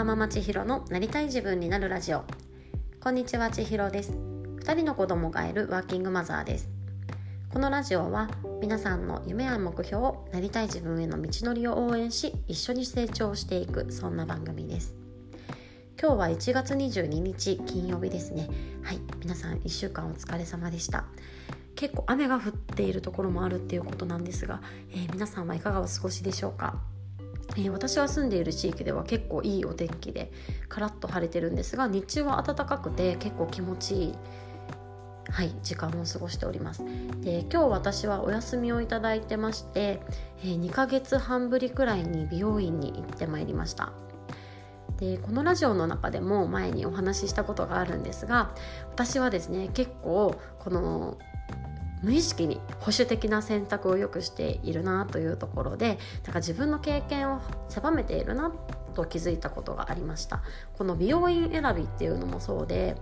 ワーママ千尋のなりたい自分になるラジオ。こんにちは千尋です。2人の子供がいるワーキングマザーです。このラジオは皆さんの夢や目標をなりたい自分への道のりを応援し一緒に成長していくそんな番組です。今日は1月22日金曜日ですね。はい皆さん1週間お疲れ様でした。結構雨が降っているところもあるっていうことなんですが、えー、皆さんはいかがお過ごしでしょうか？えー、私が住んでいる地域では結構いいお天気でカラッと晴れてるんですが日中は暖かくて結構気持ちいいはい、時間を過ごしております。で今日私はお休みをいただいてまして、えー、2ヶ月半ぶりくらいに美容院に行ってまいりました。でこのラジオの中でも前にお話ししたことがあるんですが私はですね結構この無意識に保守的な選択をよくしているなというところでだから自分の経験を狭めているなと気づいたことがありました。この美容院選びっていうのもそうで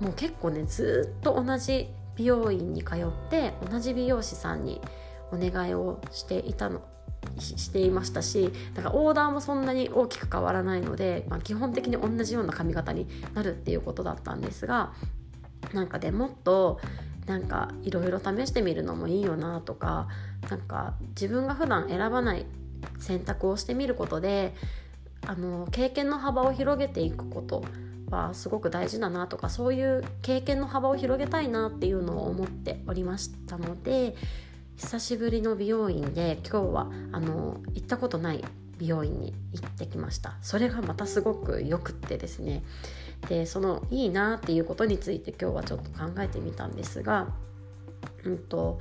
もう結構ねずっと同じ美容院に通って同じ美容師さんにお願いをしていたのしていましたしだからオーダーもそんなに大きく変わらないので、まあ、基本的に同じような髪型になるっていうことだったんですがなんかでもっとなんかいろいろ試してみるのもいいよなとかなんか自分が普段選ばない選択をしてみることであの経験の幅を広げていくことはすごく大事だなとかそういう経験の幅を広げたいなっていうのを思っておりましたので久しぶりの美容院で今日はあの行ったことない美容院に行ってきました。それがまたすごくよくってですね。でそのいいなっていうことについて今日はちょっと考えてみたんですが、うんと、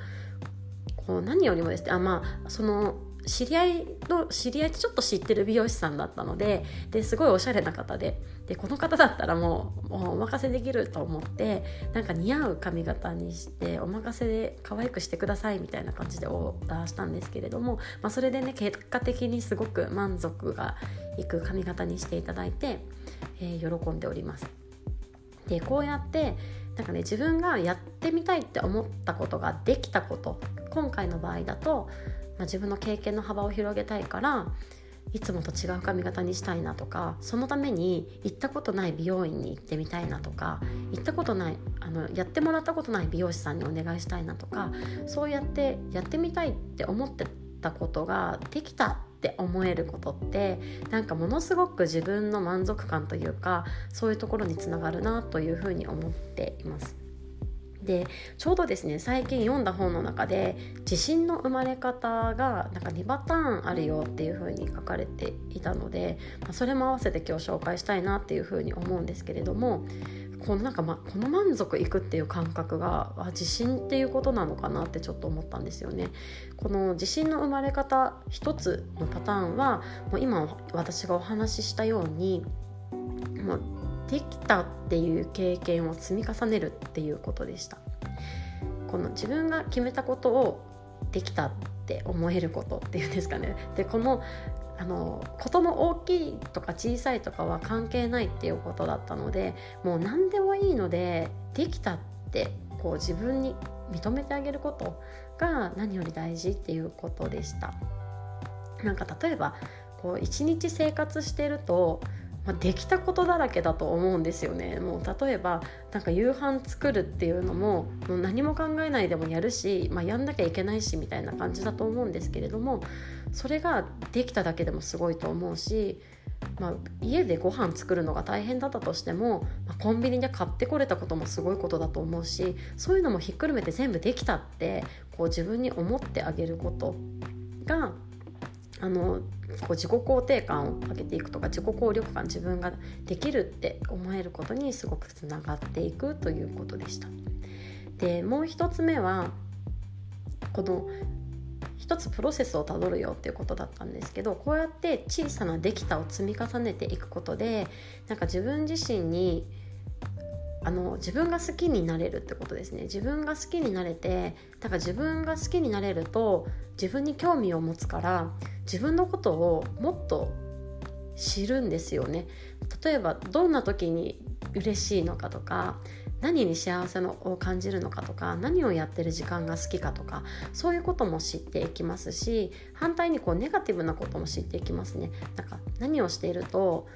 こう何よりもですねあまあその知り合いの知り合いちょっと知ってる美容師さんだったのでですごいおしゃれな方ででこの方だったらもうもうお任せできると思ってなんか似合う髪型にしてお任せで可愛くしてくださいみたいな感じでオーダーしたんですけれども、まあ、それでね結果的にすごく満足がいく髪型にしていただいて、えー、喜んでおります。でこうやってなんかね自分がやってみたいって思ったことができたこと今回の場合だとまあ、自分の経験の幅を広げたいからいつもと違う髪型にしたいなとかそのために行ったことない美容院に行ってみたいなとか行ったことないあのやってもらったことない美容師さんにお願いしたいなとかそうやってやってみたいって思ってたことができたって思えることってなんかものすごく自分の満足感というかそういうところにつながるなというふうに思っています。でちょうどですね最近読んだ本の中で地震の生まれ方がなんか2パターンあるよっていう風に書かれていたので、まあ、それも合わせて今日紹介したいなっていう風に思うんですけれどもこのなんか、ま、この満足いくっていう感覚があ地震っていうことなのかなってちょっと思ったんですよね。この地震の生まれ方一つのパターンはもう今私がお話ししたようにもうできたっていう経験を積み重ねるっていうことでしたこの自分が決めたことをできたっって思えることっていうんですかね。でこのあのことの大きいとか小さいとかは関係ないっていうことだったのでもう何でもいいのでできたってこう自分に認めてあげることが何より大事っていうことでした。なんか例えばこう一日生活してるとまあ、できたことだらけだと思うんですよね。もう例えばなんか夕飯作るっていうのももう何も考えないでもやるし、まあ、やんなきゃいけないしみたいな感じだと思うんですけれどもそれができただけでもすごいと思うし、まあ、家でご飯作るのが大変だったとしても、まあ、コンビニで買ってこれたこともすごいことだと思うしそういうのもひっくるめて全部できたってこう自分に思ってあげることがあのこう自己肯定感を上げていくとか自己効力感自分ができるって思えることにすごくつながっていくということでした。でもう一つ目はこの一つプロセスをたどるよっていうことだったんですけどこうやって小さなできたを積み重ねていくことでなんか自分自身にあの自分が好きになれるってことですね自分が好きになれてだから自分が好きになれると自分に興味を持つから自分のことをもっと知るんですよね例えばどんな時に嬉しいのかとか何に幸せのを感じるのかとか何をやってる時間が好きかとかそういうことも知っていきますし反対にこうネガティブなことも知っていきますねなんか何をしていると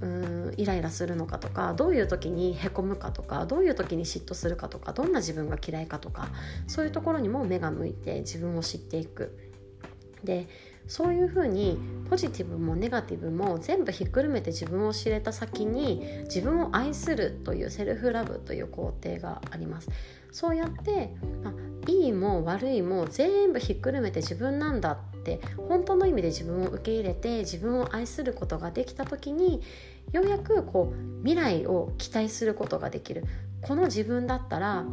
うんイライラするのかとかどういう時にへこむかとかどういう時に嫉妬するかとかどんな自分が嫌いかとかそういうところにも目が向いて自分を知っていく。でそういうふうにポジティブもネガティブも全部ひっくるめて自分を知れた先に自分を愛するというセルフラブという工程があります。そうやっていいも悪いも全部ひっくるめて自分なんだって本当の意味で自分を受け入れて自分を愛することができた時にようやくこう未来を期待することができる。この自分だったら、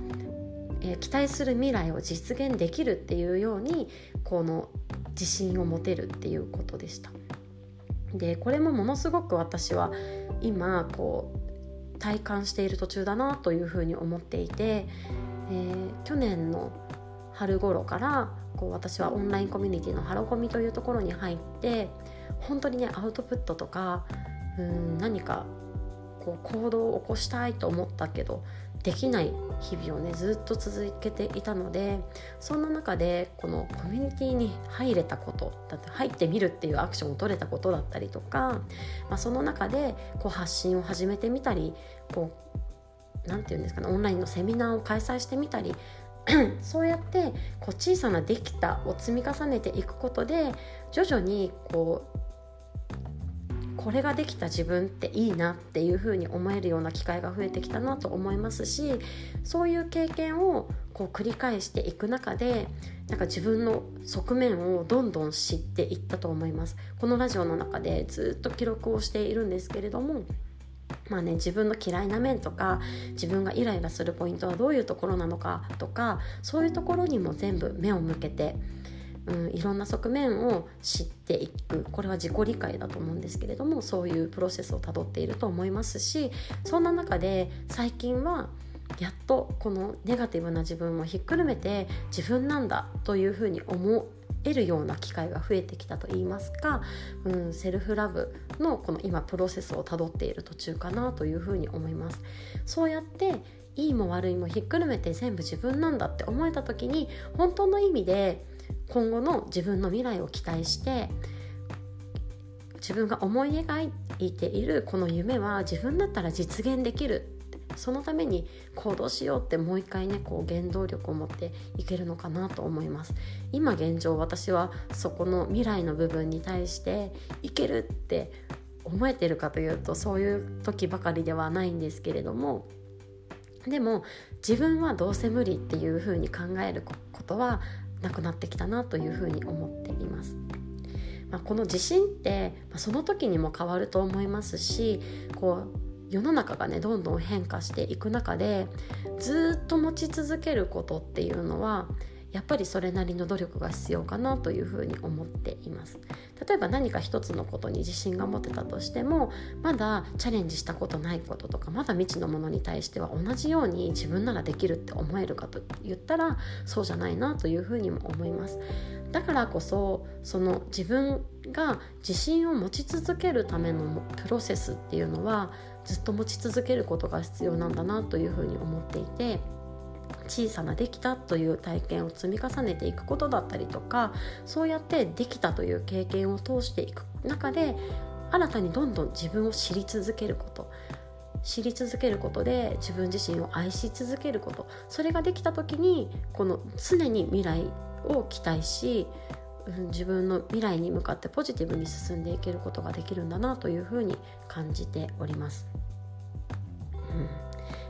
え、期待する未来を実現できるっていうようにこの自信を持てるっていうことでした。でこれもものすごく私は今こう体感している途中だなというふうに思っていて、えー、去年の春頃からこう私はオンラインコミュニティのハロコミというところに入って本当にねアウトプットとかうん何かこう行動を起こしたいと思ったけどできない日々をねずっと続けていたのでそんな中でこのコミュニティに入れたことだって入ってみるっていうアクションを取れたことだったりとか、まあ、その中でこう発信を始めてみたりこう何て言うんですかねオンラインのセミナーを開催してみたり そうやってこう小さなできたを積み重ねていくことで徐々にこうこれができた自分っていいなっていうふうに思えるような機会が増えてきたなと思いますしそういう経験をこう繰り返していく中でなんか自分の側面をどんどん知っていったと思います。このラジオの中でずっと記録をしているんですけれどもまあね、自分の嫌いな面とか自分がイライラするポイントはどういうところなのかとかそういうところにも全部目を向けてうん、いろんな側面を知っていくこれは自己理解だと思うんですけれどもそういうプロセスをたどっていると思いますしそんな中で最近はやっとこのネガティブな自分もひっくるめて自分なんだというふうに思えるような機会が増えてきたといいますか、うん、セルフラブのこの今プロセスをたどっている途中かなというふうに思います。そうやっていいも悪いもひっくるめて全部自分なんだって思えた時に本当の意味で今後の自分の未来を期待して自分が思い描いているこの夢は自分だったら実現できる。そのために行動しようってもう一回ねこう原動力を持っていけるのかなと思います。今現状私はそこの未来の部分に対していけるって思えてるかというとそういう時ばかりではないんですけれどもでも自分はどうせ無理っていうふうに考えることはなくなってきたなというふうに思っています。まあ、この自信って、まあ、その時にも変わると思いますしこう世の中がねどんどん変化していく中でずっと持ち続けることっていうのはやっぱりそれなりの努力が必要かなというふうに思っています。例えば何か一つのことに自信が持てたとしてもまだチャレンジしたことないこととかまだ未知のものに対しては同じように自分ならできるって思えるかと言ったらそうじゃないなというふうにも思います。だからこそその自分が自信を持ち続けるためのプロセスっていうのはずっと持ち続けることが必要なんだなというふうに思っていて小さなできたという体験を積み重ねていくことだったりとかそうやってできたという経験を通していく中で新たにどんどん自分を知り続けること知り続けることで自分自身を愛し続けることそれができた時にこの常に未来を期待し自分の未来に向かってポジティブに進んでいけることができるんだなというふうに感じております。うん、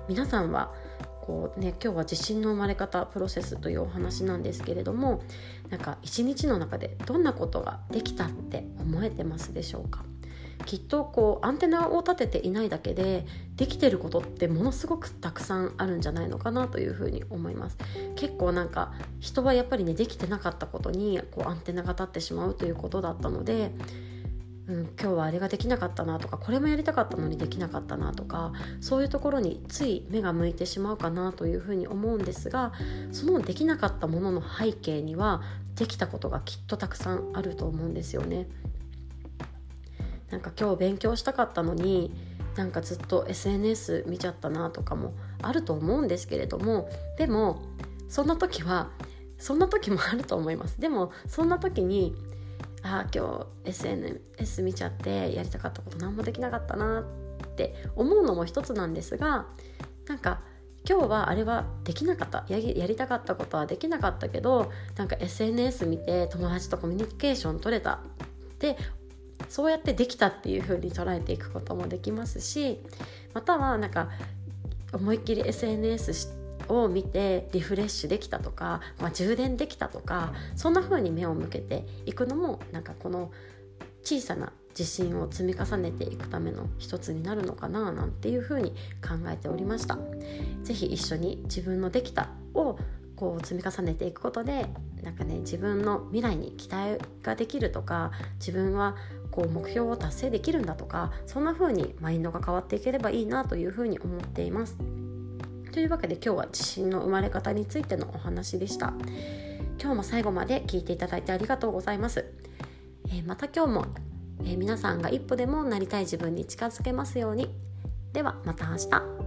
皆さんはこうね今日は自信の生まれ方プロセスというお話なんですけれどもなんか一日の中でどんなことができたって思えてますでしょうか？きっとこうアンテナを立てていないだけでできてることってものすごくたくさんあるんじゃないのかなというふうに思います。結構なんか人はやっぱりねできてなかったことにこうアンテナが立ってしまうということだったのでうん、今日はあれができなかったなとかこれもやりたかったのにできなかったなとかそういうところについ目が向いてしまうかなというふうに思うんですがそのできなかったものの背景にはできたことがきっとたくさんあると思うんですよね。なんか今日勉強したかったのになんかずっと SNS 見ちゃったなとかもあると思うんですけれどもでもそんな時はそんな時もあると思いますでもそんな時にあ今日 SNS 見ちゃってやりたかったこと何もできなかったなって思うのも一つなんですがなんか今日はあれはできなかったやりたかったことはできなかったけどなんか SNS 見て友達とコミュニケーション取れた。でそうやってできたっていう風に捉えていくこともできますしまたはなんか思いっきり SNS を見てリフレッシュできたとか、まあ、充電できたとかそんな風に目を向けていくのもなんかこの小さな自信を積み重ねていくための一つになるのかななんていうふうに考えておりました。是非一緒に自分のできたをこう積み重ねていくことでなんかね自分の未来に期待ができるとか自分はこう目標を達成できるんだとかそんな風にマインドが変わっていければいいなというふうに思っています。というわけで今日は地震の生まれ方についてのお話でした。今日も最後まで聞いていただいてありがとうございます、えー、また今日もえー、皆さんが一歩でもなりたい自分に近づけますように。ではまた明日。